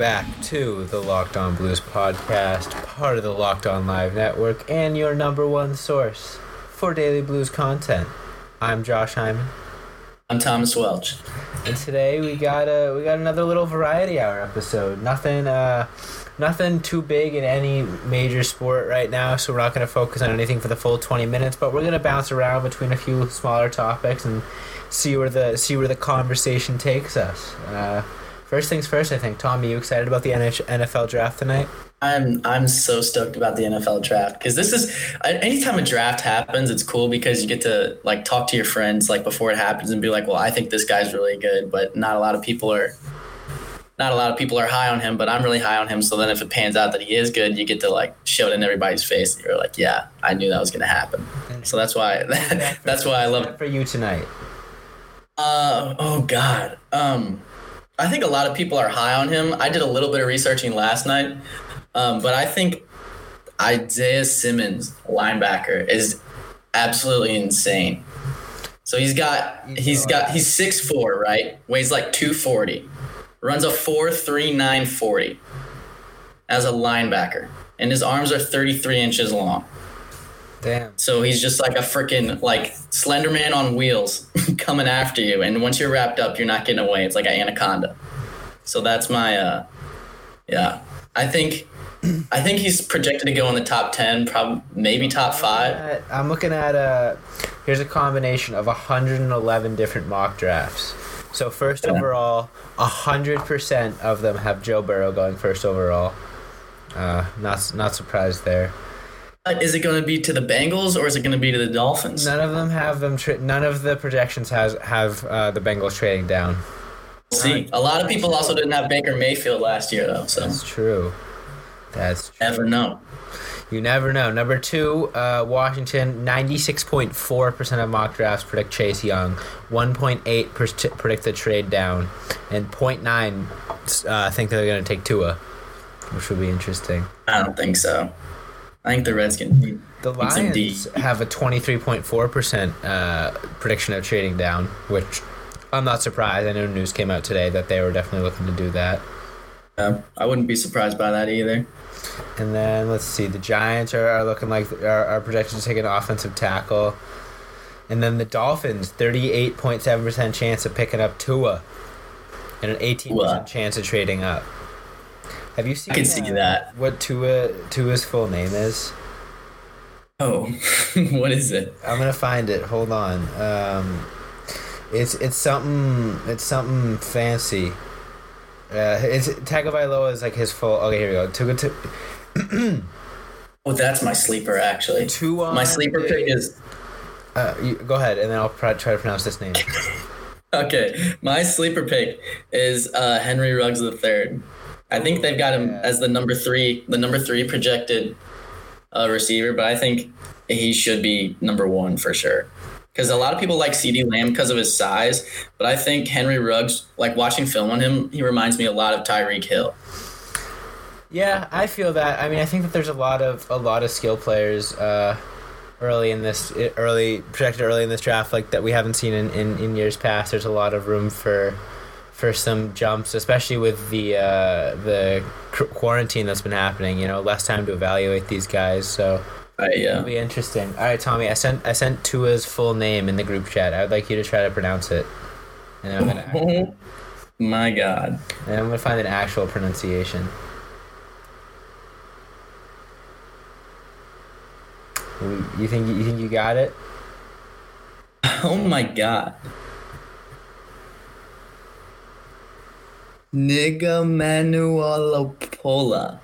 Back to the Locked On Blues podcast, part of the Locked On Live Network, and your number one source for daily blues content. I'm Josh Hyman, I'm Thomas Welch. and today we got a we got another little variety hour episode. Nothing uh, nothing too big in any major sport right now, so we're not going to focus on anything for the full 20 minutes. But we're going to bounce around between a few smaller topics and see where the see where the conversation takes us. Uh, first things first, I think. Tom, are you excited about the NH- NFL draft tonight? I'm I'm so stoked about the NFL draft because this is anytime a draft happens, it's cool because you get to like talk to your friends like before it happens and be like, well, I think this guy's really good, but not a lot of people are. Not a lot of people are high on him, but I'm really high on him. So then, if it pans out that he is good, you get to like show it in everybody's face. And you're like, yeah, I knew that was going to happen. So that's why that's why I love it. for you tonight. Uh, oh God. Um, I think a lot of people are high on him. I did a little bit of researching last night, um, but I think Isaiah Simmons, linebacker, is absolutely insane. So he's got he's got he's six four, right? Weighs like two forty, runs a four three nine forty as a linebacker, and his arms are thirty three inches long. Damn. So he's just like a freaking like Slender Man on wheels coming after you, and once you're wrapped up, you're not getting away. It's like an anaconda. So that's my uh, yeah. I think I think he's projected to go in the top ten, probably maybe top five. Uh, I'm looking at a. Here's a combination of 111 different mock drafts. So first Yeah. overall, 100% of them have Joe Burrow going first overall. Uh, not not surprised there. Is it going to be to the Bengals or is it going to be to the Dolphins? None of them have them. Tra- none of the projections has have uh, the Bengals trading down. See, a lot of people also didn't have Baker Mayfield last year though, so That's true. That's true. never know. You never know. Number two, uh, Washington, 96.4% of mock drafts predict Chase Young, 1.8 per- predict the trade down, and 0.9 uh, think they're going to take Tua, which will be interesting. I don't think so. I think the Redskins. need- The need some D. Lions have a 23.4% uh, prediction of trading down, which I'm not surprised. I know news came out today that they were definitely looking to do that. Uh, I wouldn't be surprised by that either. And then let's see, the Giants are, are looking like are, are projected to take an offensive tackle. And then the Dolphins, thirty-eight point seven percent chance of picking up Tua, and an eighteen percent Tua. chance of trading up. Have you seen? I can see uh, that. What Tua Tua's full name is? Oh, what is it? I'm gonna find it. Hold on. Um, it's it's something it's something fancy. Uh, it's Tagovailoa is like his full. Okay, here we go. Tua Tua. Oh, that's my sleeper actually. Tua My sleeper pick is Uh, you, go ahead, and then I'll pr- try to pronounce this name. okay. My sleeper pick is uh, Henry Ruggs the third. I think they've got him as the number three, the number three projected uh, receiver, but I think he should be number one for sure. Because a lot of people like CeeDee Lamb because of his size, but I think Henry Ruggs, like watching film on him, he reminds me a lot of Tyreek Hill. Yeah, I feel that. I mean, I think that there's a lot of a lot of skill players uh, early in this early projected early in this draft, like that we haven't seen in, in, in years past. There's a lot of room for for some jumps, especially with the uh, the qu- quarantine that's been happening. You know, less time to evaluate these guys, so I, uh, it'll be interesting. All right, Tommy, I sent I sent Tua's full name in the group chat. I'd like you to try to pronounce it, and I'm gonna my God. and I'm gonna find an actual pronunciation. You think you think you got it? Oh my god. Nigga Manualopola.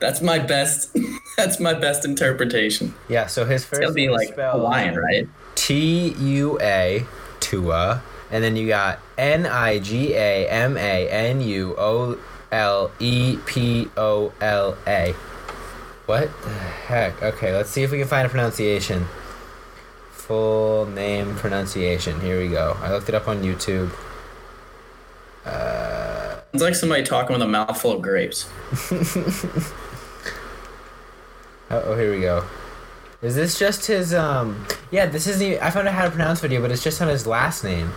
That's my best. That's my best interpretation. Yeah. So his first gonna be like Hawaiian, right? T U A Tua, and then you got N I G A M A N U O L E P O L A. What the heck? Okay, let's see if we can find a pronunciation. Full name pronunciation. Here we go. I looked it up on YouTube. Uh, It's like somebody talking with a mouthful of grapes. oh, oh, here we go. Is this just his um? Yeah, this isn't. Even, I found out how to pronounce video, but it's just on his last name.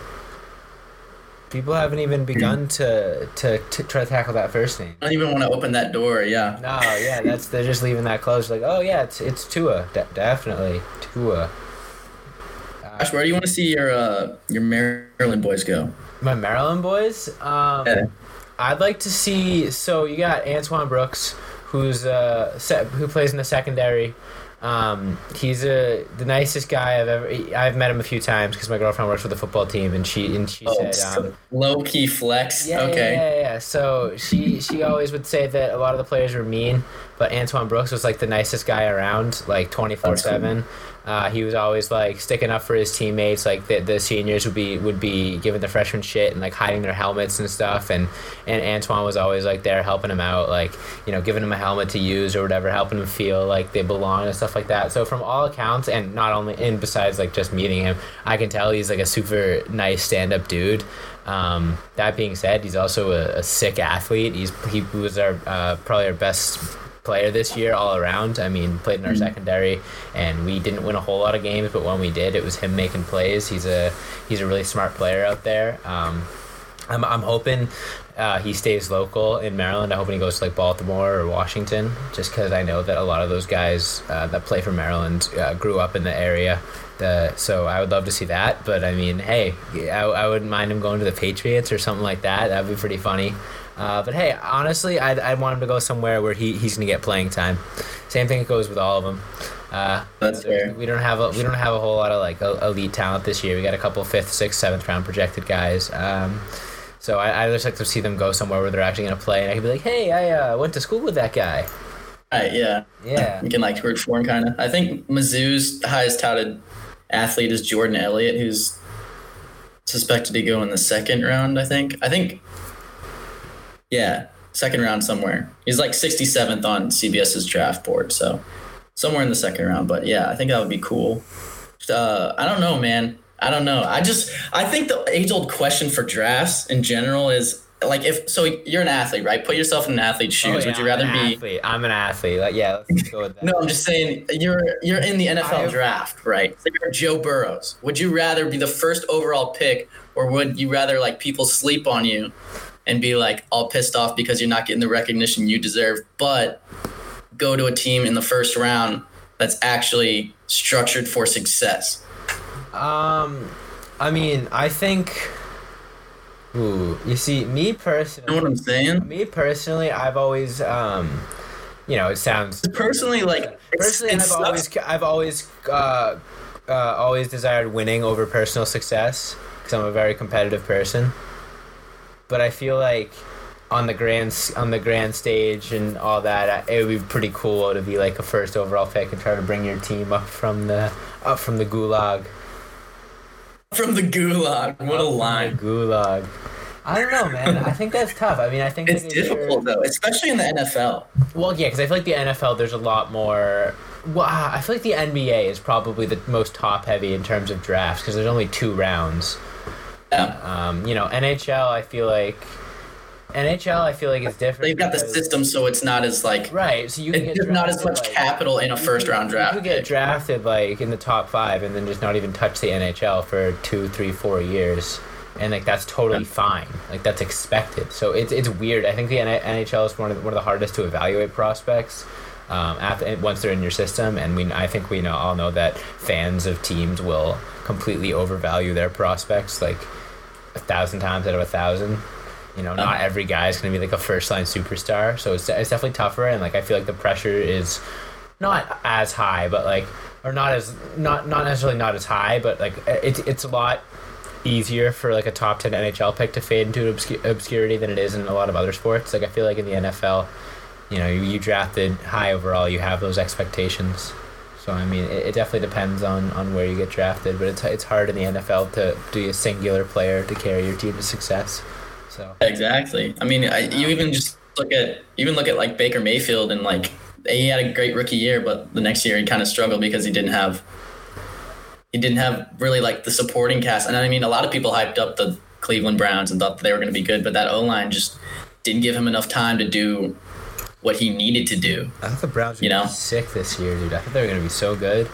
People haven't even begun to, to, to try to tackle that first name. I don't even want to open that door. Yeah. No, yeah, that's they're just leaving that closed. Like, oh yeah, it's it's Tua, De- definitely Tua. Josh, where do you want to see your uh, your Maryland boys go? My Maryland boys. Um, Yeah. I'd like to see. So you got Antoine Brooks, who's uh se- who plays in the secondary. Um, he's a the nicest guy I've ever. I've met him a few times because my girlfriend works for the football team, and she and she Oh, said. Um, low key flex. yeah, okay. yeah, yeah, yeah. So she she always would say that a lot of the players were mean, but Antoine Brooks was like the nicest guy around, like twenty four seven. Uh, he was always like sticking up for his teammates. Like the, the seniors would be would be giving the freshmen shit and like hiding their helmets and stuff. And and Antoine was always like there helping him out, like you know giving him a helmet to use or whatever, helping him feel like they belong and stuff like that. So from all accounts, and not only and besides like just meeting him, I can tell he's like a super nice stand up dude. Um, that being said, he's also a, a sick athlete. He's he was our uh, probably our best player this year all around. I mean, played in our secondary, and we didn't win a whole lot of games, but when we did, it was him making plays. He's a he's a really smart player out there. Um, I'm I'm hoping. Uh, he stays local in Maryland. I'm hoping he goes to like Baltimore or Washington, just because I know that a lot of those guys uh, that play for Maryland uh, grew up in the area. The, so I would love to see that. But I mean, hey, I, I wouldn't mind him going to the Patriots or something like that. That'd be pretty funny. Uh, but hey, honestly, I'd, I'd want him to go somewhere where he, he's gonna get playing time. Same thing goes with all of them. Uh, That's fair. we don't have a we don't have a whole lot of like el- elite talent this year. We got a couple fifth, sixth, seventh round projected guys. Um, so I, I just like to see them go somewhere where they're actually gonna play, and I can be like, hey, I uh, went to school with that guy. Right. Yeah. Yeah. We can like root for him kind of. I think Mizzou's highest touted athlete is Jordan Elliott, who's suspected to go in the second round. I think. I think. Yeah, second round somewhere. He's like 67th on CBS's draft board, so somewhere in the second round. But yeah, I think that would be cool. Uh, I don't know, man. I don't know. I just I think the age old question for drafts in general is like if so you're an athlete, right? Put yourself in an athlete's shoes. Oh, yeah, Would you I'm rather an be Athlete. I'm an athlete. Like, yeah, let's go with that. no, I'm just saying you're you're in the NFL draft, right? So you're Joe Burrows. Would you rather be the first overall pick, or would you rather like people sleep on you and be like all pissed off because you're not getting the recognition you deserve, but go to a team in the first round that's actually structured for success? Um, I mean, I think. Ooh, you see, me personally. You know what I'm saying? me personally, I've always, um, you know, it sounds Personally, like personally, I've always, I've always, uh, uh, always desired winning over personal success because I'm a very competitive person. But I feel like on the grand on the grand stage and all that, it would be pretty cool to be like a first overall pick and try to bring your team up from the up from the gulag. from the gulag. What a line! Gulag. I don't know, man. I think that's tough. I mean, I think It's difficult though, especially in the NFL. Well, yeah, because I feel like the NFL, there's a lot more. Well, I feel like the NBA is probably the most top heavy in terms of drafts because there's only two rounds. Yeah. Um, you know, NHL, I feel like NHL, I feel like it's different. They've got the system, so it's not as like right. So you can get not as much like- capital in a first round You draft. could get drafted like in the top five and then just not even touch the NHL for two, three, four years. And like that's totally fine. Like that's expected. So it's it's weird. I think the NHL is one of the, one of the hardest to evaluate prospects. Um, after once they're in your system, and we I think we know all know that fans of teams will completely overvalue their prospects like a thousand times out of a thousand. You know, not Uh-huh. every guy is going to be like a first line superstar. So it's, it's definitely tougher, and like I feel like the pressure is not as high, but like or not as not not necessarily not as high, but like it's it's a lot easier for like a top 10 NHL pick to fade into obscu- obscurity than it is in a lot of other sports. Like I feel like in the NFL, you know, you, you drafted high overall, you have those expectations. So I mean, it, it definitely depends on, on where you get drafted, but it's it's hard in the NFL to be a singular player to carry your team to success. So Exactly. I mean, I, you even just look at even look at like Baker Mayfield and like he had a great rookie year, but the next year he kind of struggled because he didn't have he didn't have really like the supporting cast. And I mean, a lot of people hyped up the Cleveland Browns and thought they were going to be good, but that O line just didn't give him enough time to do what he needed to do. I thought the Browns were You know? sick this year, dude. I thought they were gonna be so good.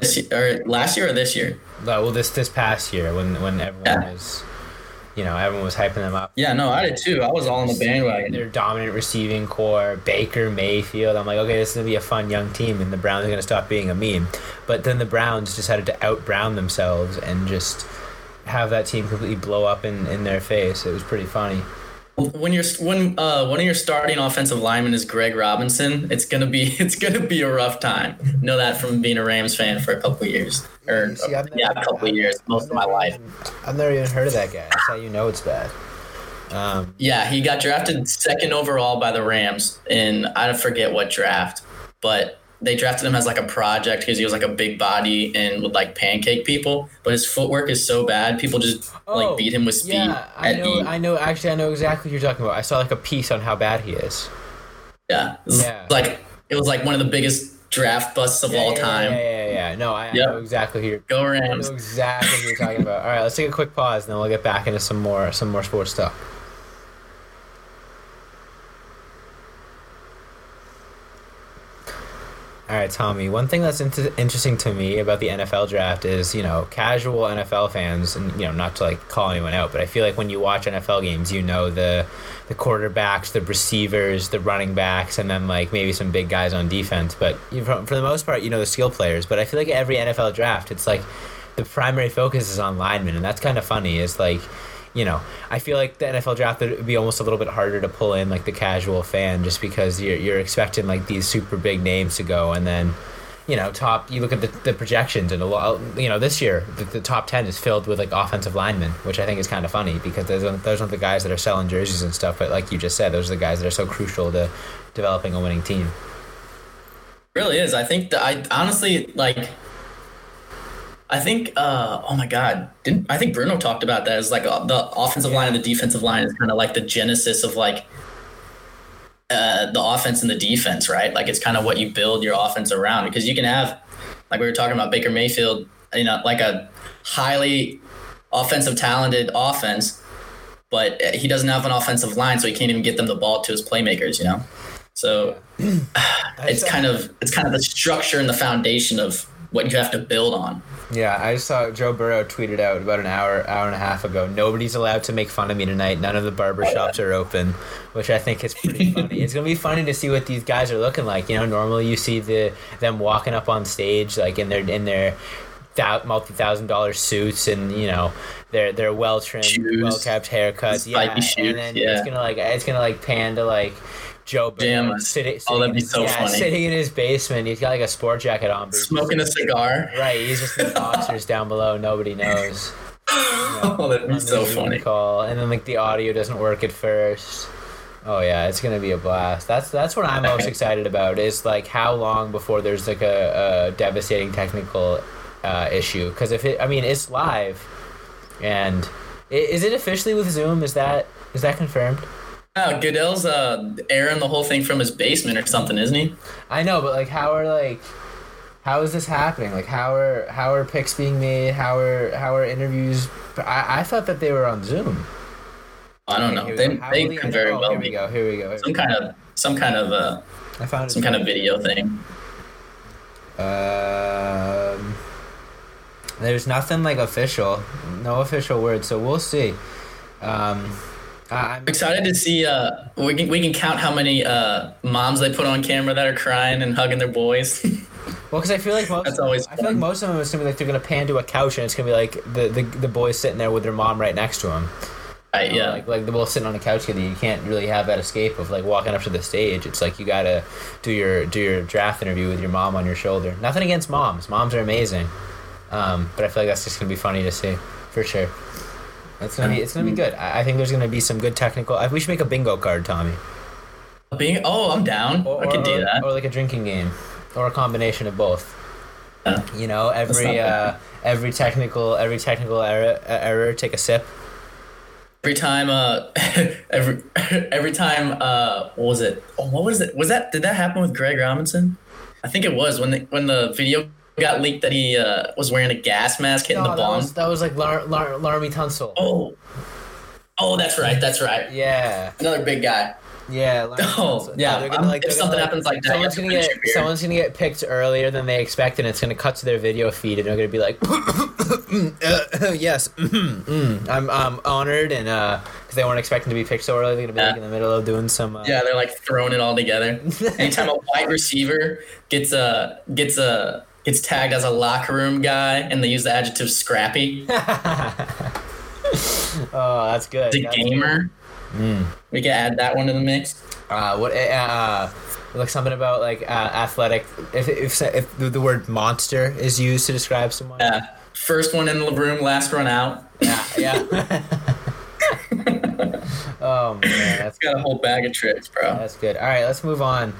This year, or last year or this year? No, well, this this past year when when everyone Yeah. was You know, everyone was hyping them up. Yeah, no, I did too. I was all on the bandwagon. Their dominant receiving core, Baker Mayfield. I'm like, okay, this is gonna be a fun young team, and the Browns are gonna stop being a meme. But then the Browns decided to out Brown themselves and just have that team completely blow up in, in their face. It was pretty funny. When you're when uh, one of your starting offensive linemen is Greg Robinson, it's gonna be it's gonna be a rough time. Know that from being a Rams fan for a couple of years, or See, never- yeah, a couple of years, most I've of my life. I've never even heard of that guy. That's how you know it's bad. Um, Yeah, he got drafted second overall by the Rams in I forget what draft, but they drafted him as like a project because he was like a big body and would like pancake people. But his footwork is so bad, people just Oh, like beat him with speed. yeah, I know. E. I know. Actually, I know exactly what you're talking about. I saw like a piece on how bad he is. yeah, Yeah. like it was like one of the biggest draft busts of Yeah, all yeah, time. Yeah, yeah, yeah. No, I, I know exactly who you're. Go I Rams! know exactly what you're talking about. All right, let's take a quick pause, and then we'll get back into some more some more sports stuff. All right, Tommy. One thing that's inter- interesting to me about the NFL draft is, you know, casual NFL fans, and you know, not to like call anyone out, but I feel like when you watch NFL games, you know the the quarterbacks, the receivers, the running backs, and then like maybe some big guys on defense. But you for, the most part, you know the skill players. But I feel like every NFL draft, it's like the primary focus is on linemen, and that's kind of funny. Is like, you know, I feel like the NFL draft would be almost a little bit harder to pull in like the casual fan, just because you're you're expecting like these super big names to go, and then. You know, top. You look at the, the projections, and a lot. You know, this year the, the top ten is filled with like offensive linemen, which I think is kind of funny because those aren't, those aren't the guys that are selling jerseys and stuff. But like you just said, those are the guys that are so crucial to developing a winning team. really is. I think that I honestly like. I think. uh Oh my God! Didn't I think Bruno talked about that as like uh, the offensive line and the defensive line is kind of like the genesis of like uh, the offense and the defense, right? Like it's kind of what you build your offense around because you can have, like we were talking about Baker Mayfield, you know, like a highly offensive talented offense, but he doesn't have an offensive line, so he can't even get them the ball to his playmakers, you know. So it's kind of it's kind of the structure and the foundation of what you have to build on. Yeah, I saw Joe Burrow tweeted out about an hour, hour and a half ago. Nobody's allowed to make fun of me tonight. None of the barber shops are open, which I think is pretty funny. It's gonna be funny to see what these guys are looking like. You know, normally you see the them walking up on stage like in their in their multi thousand dollar suits and you know their their well trimmed, well kept haircuts. Yeah, shoes, and then yeah. it's gonna like it's gonna like pan to like. Joe Burrow Pajamas. sitting, Oh, that'd be sitting- so yeah, funny. sitting in his basement. He's got like a sport jacket on, Smoking a cigar. Right, he's just in boxers down below. Nobody knows. Oh, that'd be so funny. Call, and then like the audio doesn't work at first. Oh yeah, it's gonna be a blast. That's that's what I'm most excited about. Is like how long before there's like a, a devastating technical uh, issue? Because if it, I mean, it's live, and is it officially with Zoom? Is that is that confirmed? Yeah, Goodell's uh, airing the whole thing from his basement or something, isn't he? I know, but like, how are like, how is this happening? Like, how are how are picks being made? How are how are interviews? I, I thought that they were on Zoom. I don't Okay, know. They. How they could very oh, well Here we go. Here we go. some kind of some kind of uh, I found some kind of video thing. Um, there's nothing like official, no official word, so we'll see. Um, I'm Excited to see. Uh, we can we can count how many uh, moms they put on camera that are crying and hugging their boys. well because I feel like most. That's always I feel like most of them is gonna be like they're gonna pan to a couch and it's gonna be like the the, the boys sitting there with their mom right next to them. right? You know, Yeah. Like like they're both sitting on a couch together. You can't really have that escape of like walking up to the stage. It's like you gotta do your do your draft interview with your mom on your shoulder. Nothing against moms. Moms are amazing. Um, but I feel like that's just gonna be funny to see for sure. It's gonna be it's gonna be good. I, I think there's gonna be some good technical. I, we should make a bingo card, Tommy. Being oh, I'm down. Or, I or- do that. Or like a drinking game, or a combination of both. Yeah. You know, every uh, every technical every technical error, error take a sip. Every time, uh, every every time, uh, what was it? Oh, what was it? Was that? Did that happen with Greg Robinson? I think it was when the when the video got leaked that he uh, was wearing a gas mask hitting No, the that bomb. was that was like Lar, Lar, Laremy Tunsil. Oh, oh, that's right. That's right. Yeah. Another big guy. Yeah. Like, Oh, yeah, they're um, if something happens like that, someone's gonna get someone's gonna get picked earlier than they expect, and it's gonna cut to their video feed, and they're gonna be like, uh, "Yes, mm, I'm I'm honored," and uh, because they weren't expecting to be picked so early, they're gonna be like in the middle of doing some. Uh, Yeah, they're like throwing it all together. Anytime a wide receiver gets a gets a gets tagged as a locker room guy, and they use the adjective scrappy, oh, that's good. the That's gamer. Mm. We can add that one to the mix. Uh, what? Uh, like something about like uh, athletic. If, if if the- the word monster is used to describe someone. Yeah, first one in the room, last one out. Yeah. yeah. oh man, that's Got a whole bag of tricks, bro. That's good. All right, let's move on.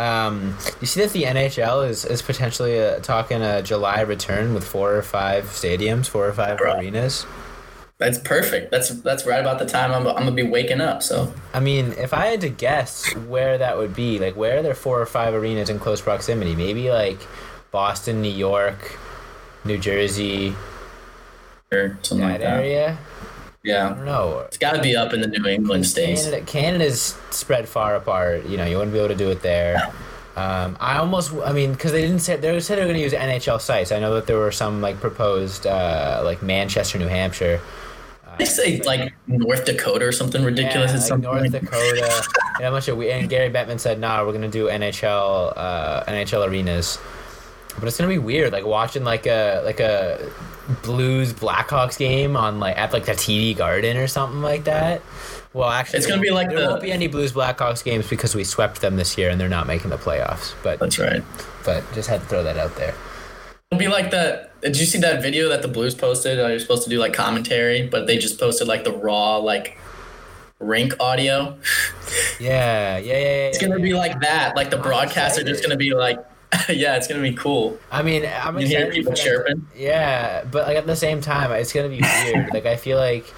Um, you see that the NHL is, is potentially uh, talking a July return with four or five stadiums, four or five Bro. arenas. That's perfect. That's that's right about the time I'm, I'm gonna be waking up. So I mean, if I had to guess where that would be, like where are there four or five arenas in close proximity? Maybe like Boston, New York, New Jersey, or something that like that. area. I Yeah, don't know. it's got to be up in the New England states. Canada, Canada's spread far apart. You know, you wouldn't be able to do it there. Um, I almost, I mean, because they didn't say they said they were going to use NHL sites. I know that there were some like proposed, uh, like Manchester, New Hampshire. They say like North Dakota or something ridiculous Yeah, like North. Dakota. and a bunch of we and Gary Bettman said, "Nah, we're gonna do NHL, uh, NHL arenas." But it's gonna be weird, like watching like a like a Blues Blackhawks game on like at like the TD Garden or something like that. Well, actually, It's gonna be like there the- won't be any Blues Blackhawks games because we swept them this year and they're not making the playoffs. But That's right. but just had to throw that out there. It'll be like that. Did you see that video that the Blues posted? You're supposed to do like commentary, but they just posted like the raw like rink audio. Yeah, yeah, yeah. yeah It's gonna be like that. Like the are just gonna be like, yeah, it's gonna be cool. I mean, I'm You hear people chirping. Yeah, but like at the same time, it's gonna be weird. like I feel like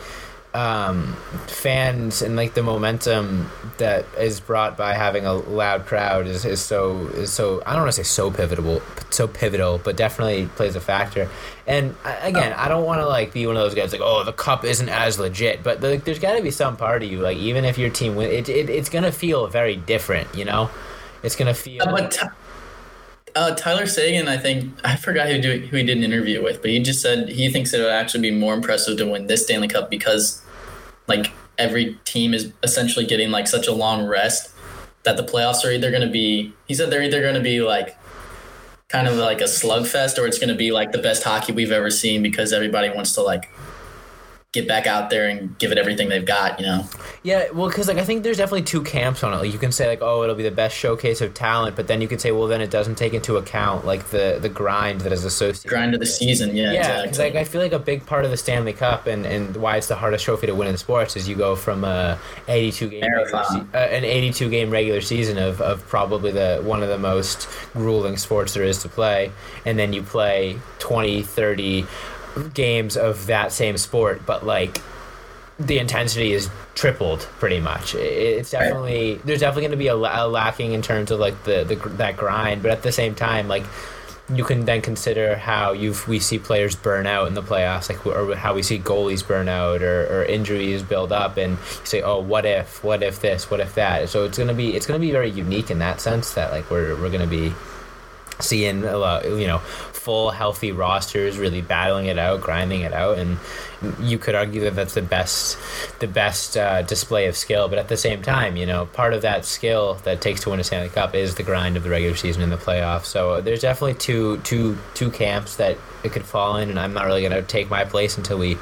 um, fans and like the momentum that is brought by having a loud crowd is, is so is so I don't want to say so pivotal, so pivotal, but definitely plays a factor. And again, I don't want to like be one of those guys like, oh, the cup isn't as legit, but like, there's got to be some part of you like even if your team win, it, it it's gonna feel very different, you know. It's gonna feel. But Ty- uh, Tyler Seguin, I think I forgot who do, who he did an interview with, but he just said he thinks it would actually be more impressive to win this Stanley Cup because, like, every team is essentially getting like such a long rest that the playoffs are either going to be. He said they're either going to be like kind of like a slugfest or it's going to be like the best hockey we've ever seen because everybody wants to like get back out there and give it everything they've got. You know. Yeah, well, because like I think there's definitely two camps on it. Like you can say like, oh, it'll be the best showcase of talent, but then you could say, well, then it doesn't take into account like the the grind that is associated. Grind of the season, yeah, Yeah, because exactly. like I feel like a big part of the Stanley Cup and, and why it's the hardest trophy to win in sports is you go from a 82 game se- uh, an 82 game regular season of, of probably the one of the most grueling sports there is to play, and then you play 20, 30 games of that same sport, but like the intensity is tripled pretty much. It's definitely there's definitely going to be a, a lacking in terms of like the, the that grind, but at the same time, like you can then consider how you we see players burn out in the playoffs, like or how we see goalies burn out or, or injuries build up, and say, oh, what if, what if this, what if that? So it's gonna be it's gonna be very unique in that sense that like we're we're gonna be seeing a lot, you know, full healthy rosters really battling it out, grinding it out, and you could argue that that's the best, the best uh, display of skill. But at the same time, you know, part of that skill that takes to win a Stanley Cup is the grind of the regular season and the playoffs. So there's definitely two, two, two camps that it could fall in, and I'm not really gonna take my place until we.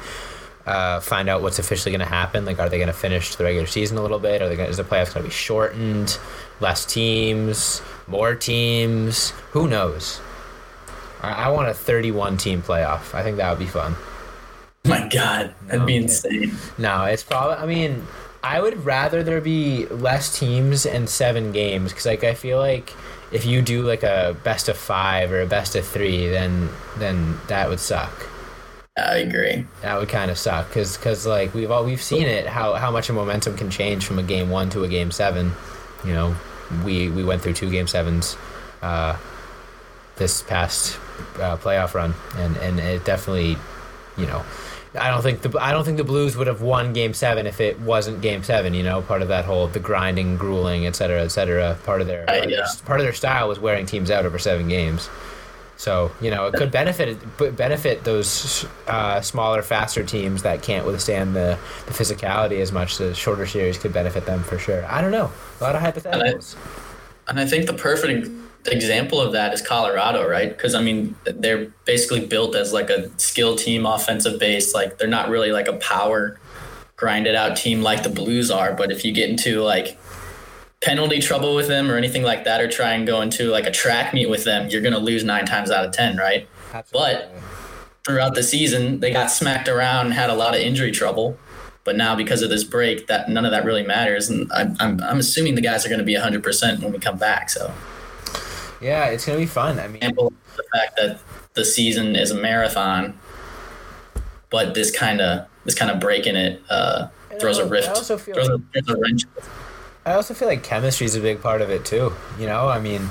Uh, find out what's officially going to happen. Like, are they going to finish the regular season a little bit? Are they gonna, is the playoffs going to be shortened? Less teams, more teams? Who knows? I, I want a 31 team playoff. I think that would be fun. my God, that'd be Okay. insane. No, it's probably. I mean, I would rather there be less teams and seven games because, like, I feel like if you do like a best of five or a best of three, then then that would suck. I agree. That would kind of suck because like we've all we've seen it how how much a momentum can change from a game one to a game seven. You know, we we went through two game sevens uh, this past uh, playoff run, and and it definitely, you know, I don't think the I don't think the Blues would have won Game Seven if it wasn't Game Seven. You know, part of that whole the grinding, grueling, et cetera, et cetera. Part of their of yeah. their part of their style was wearing teams out over seven games. So you know, it could benefit benefit those uh, smaller, faster teams that can't withstand the, the physicality as much. The shorter series could benefit them for sure. I don't know. A lot of hypotheticals. And I think the perfect example of that is Colorado, right? Because I mean, they're basically built as like a skill team, offensive base. Like they're not really like a power grinded out team like the Blues are. But if you get into like penalty trouble with them or anything like that, or try and go into like a track meet with them, you're gonna lose nine times out of ten, right? But throughout the season, they got smacked around and had a lot of injury trouble. But now, because of this break, that none of that really matters, and I'm I'm, I'm assuming the guys are going to be 100 percent when we come back. So yeah, it's gonna be fun. I mean, example of the fact that the season is a marathon, but this kind of this kind of break in it uh, throws a I rift, also feel throws, like- a, a wrench. I also feel like chemistry is a big part of it too. You know, I mean,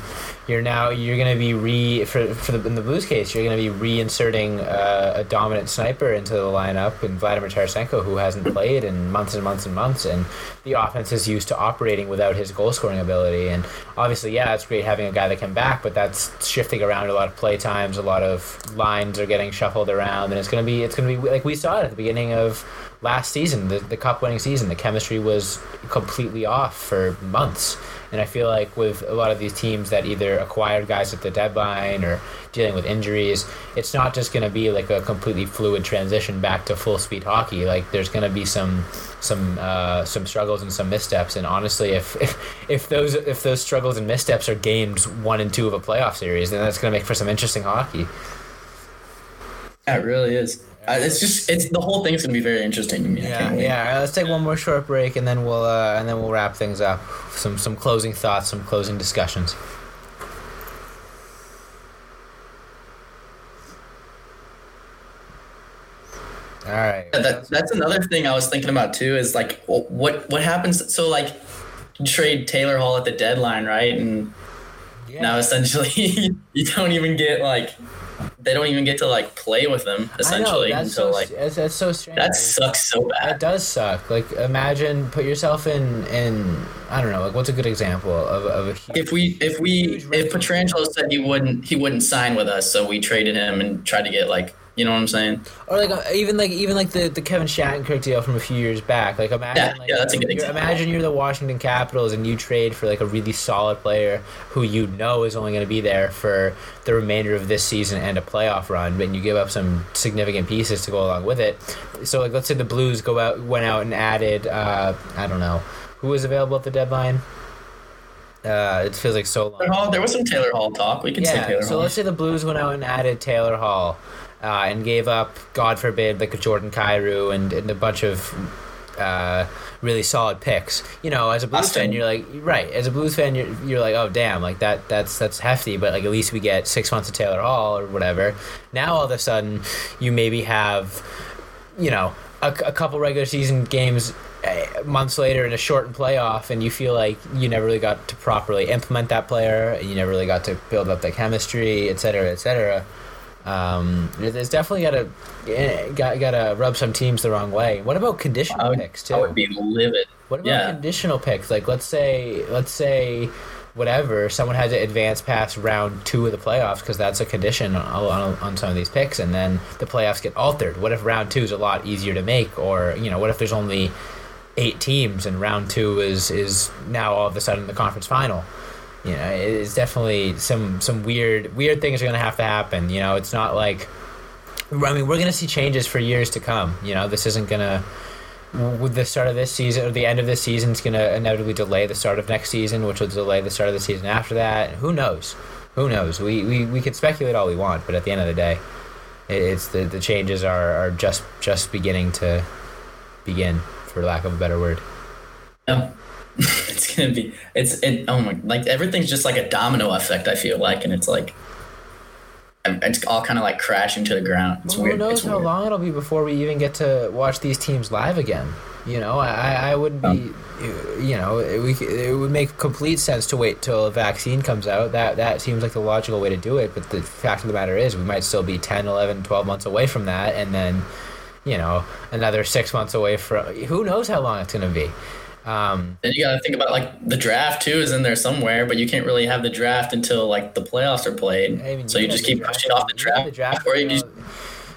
you're now you're going to be re for for the in the Blues case, you're going to be reinserting uh, a dominant sniper into the lineup in Vladimir Tarasenko, who hasn't played in months and months and months, and the offense is used to operating without his goal scoring ability. And obviously, yeah, it's great having a guy that can back, but that's shifting around a lot of play times. A lot of lines are getting shuffled around, and it's going to be it's going to be like we saw it at the beginning of last season, the, the cup winning season, the chemistry was completely off for months. And I feel like with a lot of these teams that either acquired guys at the deadline or dealing with injuries, it's not just going to be like a completely fluid transition back to full speed hockey. Like there's going to be some some uh, some struggles and some missteps. And honestly, if, if if those if those struggles and missteps are games one and two of a playoff series, then that's going to make for some interesting hockey. Yeah, it really is. Uh, it's just it's the whole thing's gonna be very interesting to me. Yeah, yeah. Right, let's take one more short break, and then we'll uh, and then we'll wrap things up. Some some closing thoughts, some closing discussions. All right. Yeah, that, that's another thing I was thinking about too. Is like, wh- what what happens? So like, trade Taylor Hall at the deadline, right? And Yeah. now essentially, you don't even get like, they don't even get to like play with them essentially I know, that's until so, like that's, that's so strange. that sucks so bad. That does suck. Like, imagine put yourself in in I don't know. Like, what's a good example of of a huge, If we if we if. Pietrangelo said he wouldn't he wouldn't sign with us, so we traded him and tried to get like you know what I'm saying? or like uh, even like even like the, the Kevin Shattenkirk deal from a few years back. Like imagine Yeah, like yeah, that's a good example. imagine you're the Washington Capitals and you trade for like a really solid player who you know is only going to be there for the remainder of this season and a playoff run, but you give up some significant pieces to go along with it. So like let's say the Blues go out went out and added uh, I don't know who was available at the deadline. Uh, it feels like so long. Taylor Hall, there was some Taylor Hall talk. We can say Taylor so Hall. let's say the Blues went out and added Taylor Hall, uh, and gave up, God forbid, like a Jordan Kyrou and, and a bunch of uh, really solid picks. You know, as a Blues Austin. fan, you're like, right. As a Blues fan, you're, you're like, oh damn, like that that's that's hefty. But like at least we get six months of Taylor Hall or whatever. Now all of a sudden, you maybe have, you know, a, a couple regular season games. eh, Months later in a shortened playoff, and you feel like you never really got to properly implement that player, and you never really got to build up the chemistry, et cetera, et cetera. Um, there's definitely got to got got to rub some teams the wrong way. What about conditional would, picks too? I would be livid. What about Yeah. conditional picks? Like let's say let's say whatever someone had to advance past round two of the playoffs because that's a condition on, on, on some of these picks, and then the playoffs get altered. What if round two is a lot easier to make, or you know, what if there's only eight teams and round two is is now all of a sudden the conference final? You know, it's definitely some some weird weird things are to have to happen. You know, it's not like I mean, we're to see changes for years to come. You know, this isn't to with the start of this season or the end of this season is to inevitably delay the start of next season, which will delay the start of the season after that. Who knows? Who knows? We we, we can speculate all we want, but at the end of the day, it's the the changes are, are just just beginning to begin, for lack of a better word. Yeah. it's gonna be it's it oh my like everything's just like a domino effect i feel like and it's like it's all kind of like crashing to the ground it's Well, weird Who knows it's how weird. long it'll be before we even get to watch these teams live again? You know, I, I wouldn't be, um. you know, we, it would make complete sense to wait till a vaccine comes out. That that seems like the logical way to do it. But the fact of the matter is, we might still be 10, 11, 12 months away from that. And then, you know another six months away from. Who knows how long it's going to be. Um, then you got to think about like the draft too is in there somewhere, but you can't really have the draft until like the playoffs are played. I mean, so you, you just keep draft, pushing off the draft. The draft or you just,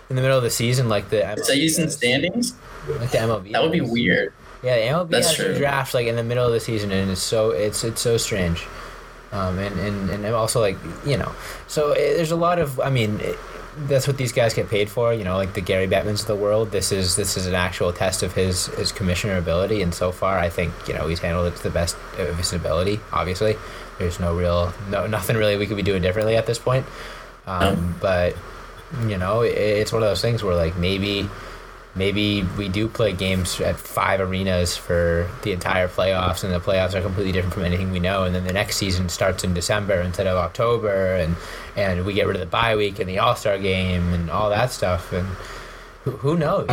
in the middle of the season, like the MLB season standings. Like the MLB. That would be weird. Yeah, the MLB That's has true. draft like in the middle of the season, and it's so it's it's so strange. Um, and, and and also like you know, so it, eh, there's a lot of I mean. It, that's what these guys get paid for, you know, like the Gary Bettmans of the world. This is this is an actual test of his his commissioner ability, and so far, I think you know he's handled it to the best of his ability. Obviously, there's no real no nothing really we could be doing differently at this point. Um, but you know, it, it's one of those things where like maybe maybe we do play games at five arenas for the entire playoffs, and the playoffs are completely different from anything we know. And then the next season starts in December instead of October, and and we get rid of the bye week and the All Star game and all that stuff. And who, who knows?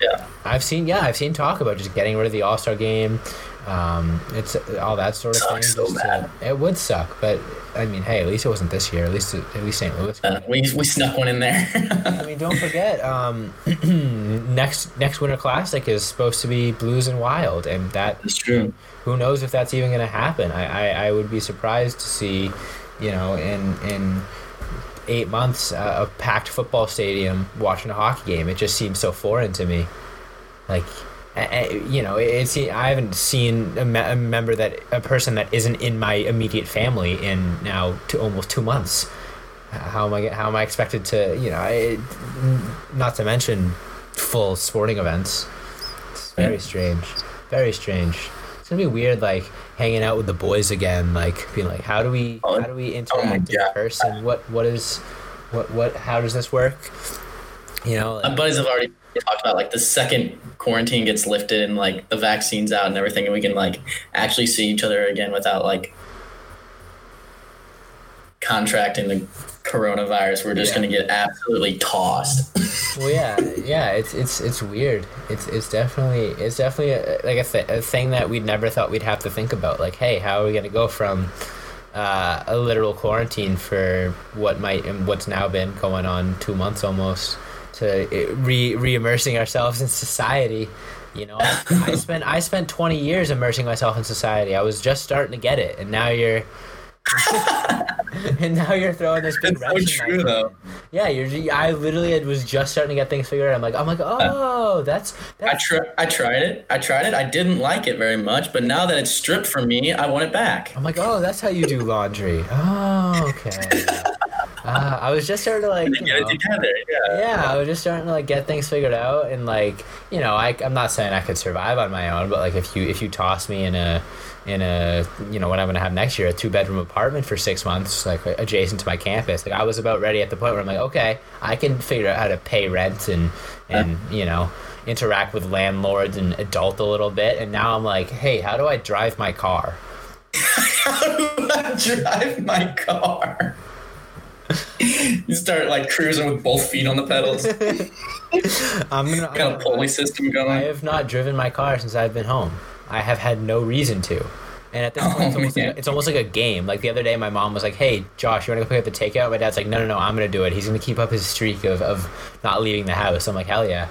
Yeah, I've seen yeah, I've seen talk about just getting rid of the All Star game. Um, it's all that sort of thing. So to, it would suck, but I mean, hey, at least it wasn't this year. At least at least St. Louis. Uh, we, we snuck one in there. I mean, don't forget, um, next next Winter Classic is supposed to be Blues and Wild, and that is true. Who knows if that's even going to happen? I, I, I would be surprised to see, you know, in in eight months uh, a packed football stadium watching a hockey game. It just seems so foreign to me. Like you know, it's I haven't seen a, me- a, member that a person that isn't in my immediate family in now to almost two months. How am I how am I expected to you know? I, not to mention full sporting events. It's very strange, very strange. It's gonna be weird, like hanging out with the boys again, like being like, how do we oh, how do we oh interact oh in person? What what is what what how does this work? You know, like, my buddies have already talked about like the second quarantine gets lifted and like the vaccines out and everything, and we can like actually see each other again without like contracting the coronavirus. We're just yeah. gonna get absolutely tossed. well, yeah, yeah, it's it's it's weird. It's it's definitely it's definitely a, like a, th- a thing that we'd never thought we'd have to think about. Like, hey, how are we gonna go from uh, a literal quarantine for what might and what's now been going on two months almost to eh, re re immersing ourselves in society. You know, I spent I spent 20 years immersing myself in society. I was just starting to get it, and now you're. and now you're throwing this big wrench. So true, though. Yeah, you're. I literally was just starting to get things figured out. I'm like, I'm like, uh, oh, that's. that's I tried. I tried it. I tried it. I didn't like it very much, but now that it's stripped from me, I want it back. I'm like, oh, that's how you do laundry. Oh, okay. Uh, I was just starting to like, you know, together, yeah. yeah. I was just starting to like get things figured out, and like, you know, I, I'm not saying I could survive on my own, but like if you if you toss me in a in a you know what I'm gonna have next year, a two bedroom apartment for six months, like adjacent to my campus, like I was about ready at the point where I'm like, okay, I can figure out how to pay rent and and you know interact with landlords and adult a little bit, and now I'm like, hey, how do I drive my car? how do I drive my car? You start like cruising with both feet on the pedals. I'm gonna got a pulley system going. I have not driven my car since I've been home. I have had no reason to. And at this oh, point, oh, it's, almost like, it's, almost like, a game. Like the other day, my mom was like, "Hey, Josh, you want to go pick up the takeout?" My dad's like, "No, no, no, I'm gonna do it. He's gonna keep up his streak of, of not leaving the house." I'm like, "Hell yeah!"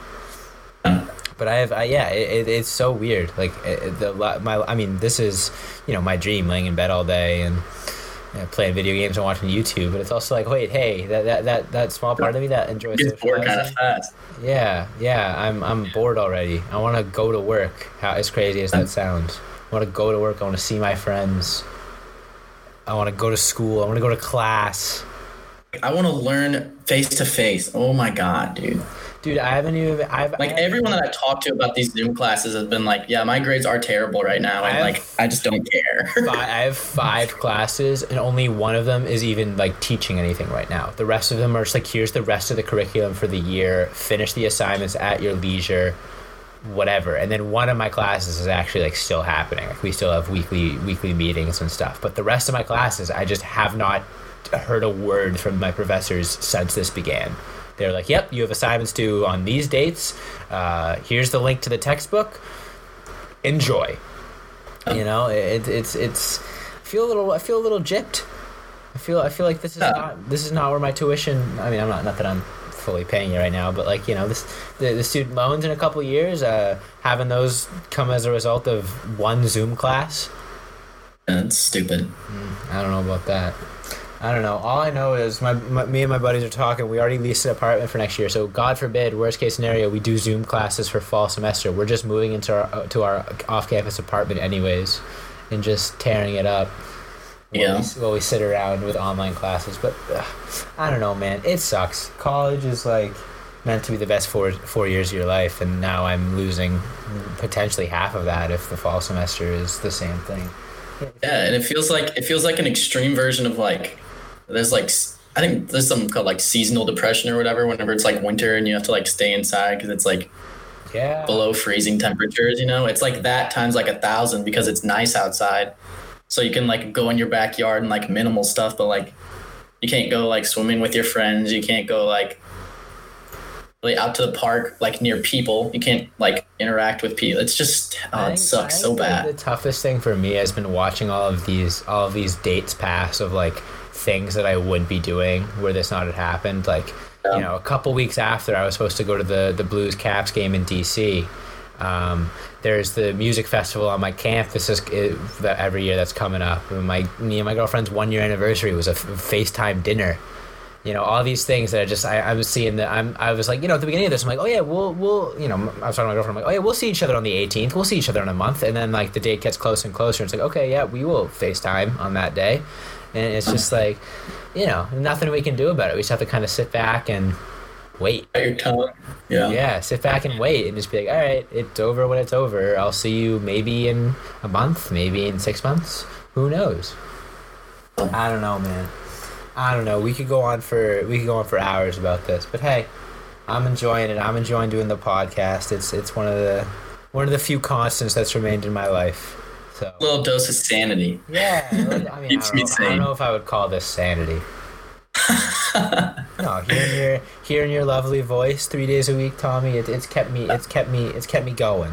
But I have, I, yeah, it, it, it's so weird. Like the my, I mean, this is you know my dream, laying in bed all day and you know, playing video games and watching YouTube, but it's also like, wait, hey, that that that, that small part of me that enjoys it's bored kind of fast. Yeah, yeah, I'm I'm bored already. I want to go to work. How as crazy as that sounds, I want to go to work. I want to see my friends. I want to go to school. I want to go to class. I want to learn face to face. Oh my god, dude. Dude, I haven't even. I've like everyone that I've talked to about these Zoom classes has been like, "Yeah, my grades are terrible right now, and like I just don't care." five, I have five classes, and only one of them is even like teaching anything right now. The rest of them are just like, "Here's the rest of the curriculum for the year. Finish the assignments at your leisure." whatever and then one of my classes is actually like still happening like we still have weekly weekly meetings and stuff but the rest of my classes i just have not heard a word from my professors since this began they're like, "Yep, you have assignments due on these dates. Uh, here's the link to the textbook. Enjoy." You know, it, it's it's. I feel a little. I feel a little gypped. I feel. I feel like this is not. This is not where my tuition. I mean, I'm not. Not that I'm fully paying you right now, but like you know, this the, the student loans in a couple years, uh, having those come as a result of one Zoom class. That's stupid. I don't know about that. I don't know. All I know is my, my me and my buddies are talking. We already leased an apartment for next year. So God forbid, worst case scenario, we do Zoom classes for fall semester. We're just moving into our to our off campus apartment anyways, and just tearing it up. while Yeah. we, while we sit around with online classes. But uh, I don't know, man. It sucks. College is like meant to be the best four four years of your life, and now I'm losing potentially half of that if the fall semester is the same thing. Yeah, and it feels like it feels like an extreme version of like there's like I think there's something called like seasonal depression or whatever. Whenever it's like winter and you have to like stay inside because it's like Yeah. below freezing temperatures. You know, it's like that times like a thousand because it's nice outside, so you can like go in your backyard and like minimal stuff, but like you can't go like swimming with your friends. You can't go like really out to the park like near people. You can't like interact with people. It's just oh, it sucks so bad. The toughest thing for me has been watching all of these all of these dates pass of like things that I would be doing where this not had happened. Like Yeah. you know, a couple weeks after I was supposed to go to the the Blues Caps game in DC. Um, there's the music festival on my campus is, is that every year that's coming up. And my me and my girlfriend's one year anniversary was a f- FaceTime dinner you know all these things that I just I, I was seeing that I'm I was like you know at the beginning of this I'm like oh yeah we'll we'll you know I was talking to my girlfriend I'm like oh yeah we'll see each other on the 18th we'll see each other in a month and then like the date gets closer and closer and it's like okay yeah we will FaceTime on that day and it's just like you know nothing we can do about it we just have to kind of sit back and wait your tongue. Yeah. yeah sit back and wait and just be like all right it's over when it's over I'll see you maybe in a month maybe in six months who knows I don't know man I don't know. We could go on for we could go on for hours about this, but hey, I'm enjoying it. I'm enjoying doing the podcast. It's it's one of the one of the few constants that's remained in my life. So A little dose of sanity. yeah, I mean, I don't, me know, I don't know if I would call this sanity. no, hearing your hearing your lovely voice three days a week, Tommy, it, it's kept me it's kept me it's kept me going.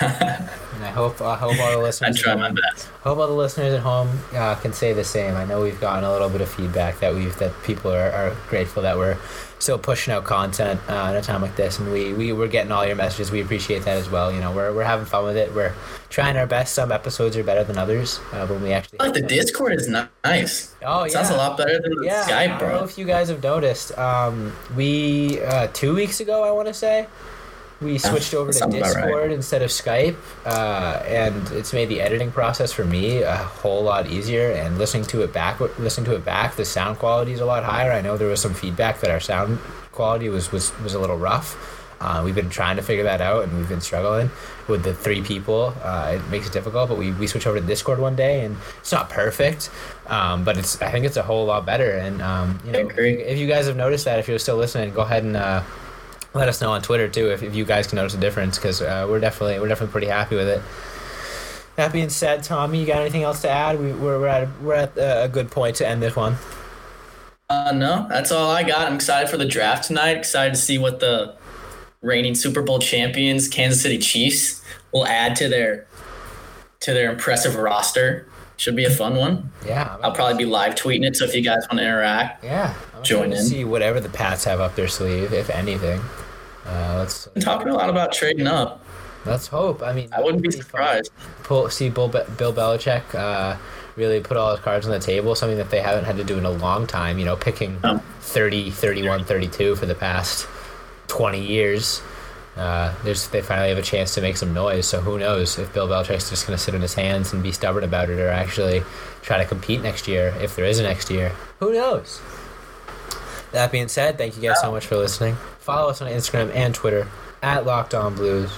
And I hope I hope all the I listeners. try at my home- best. Hope all the listeners at home uh, can say the same. I know we've gotten a little bit of feedback that we've that people are, are grateful that we're still pushing out content uh, in a time like this, and we, we we're getting all your messages. We appreciate that as well. You know, we're, we're having fun with it. We're trying our best. Some episodes are better than others uh, when we actually. I like the Discord is nice. Oh It sounds a lot better than Yeah, I Skype, don't know bro. if you guys have noticed. Um, we uh, two weeks ago, I want to say, we switched over to about right. Discord instead of Skype, uh, and it's made the editing process for me a whole lot easier. And listening to it back, listening to it back, the sound quality is a lot higher. I know there was some feedback that our sound quality was was, was a little rough. Uh, we've been trying to figure that out, and we've been struggling with the three people. Uh, it makes it difficult, but we, we switched over to Discord one day, and it's not perfect, um, but it's I think it's a whole lot better. And um, you know, agree. if you guys have noticed that, if you're still listening, go ahead and uh, let us know on Twitter too if, if you guys can notice a difference, because uh, we're definitely we're definitely pretty happy with it. That being said, Tommy, you got anything else to add? We, we're we're at a, we're at a good point to end this one. Uh, no, that's all I got. I'm excited for the draft tonight. Excited to see what the reigning Super Bowl champions, Kansas City Chiefs, will add to their to their impressive roster. Should be a fun one. Yeah, I'll probably be live tweeting it. So if you guys want to interact, yeah I'm Join in. See whatever the Pats have up their sleeve, if anything. Uh, I'm talking a lot about trading up. let's hope. I mean, I wouldn't be surprised. Pull, see Bill, Be- Bill Belichick uh, really put all his cards on the table, something that they haven't had to do in a long time. You know, picking Oh. 30, 31, 32 for the past 20 years. Uh, there's they finally have a chance to make some noise. So who knows if Bill Belichick's just going to sit on his hands and be stubborn about it, or actually try to compete next year if there is a next year. Who knows? That being said, thank you guys so much for listening. Follow us on Instagram and Twitter at Locked On Blues.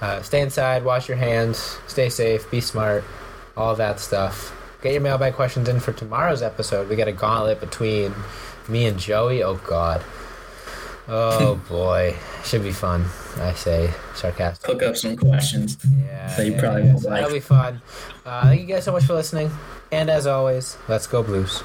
Uh, stay inside, wash your hands, stay safe, be smart, all that stuff. Get your mailbag questions in for tomorrow's episode. We got a gauntlet between me and Joey. Oh God. Oh boy, should be fun. I say sarcastic. Cook up some questions. Yeah, that you yeah, probably yeah. won't like. That'll be fun. Uh, thank you guys so much for listening. And as always, let's go Blues.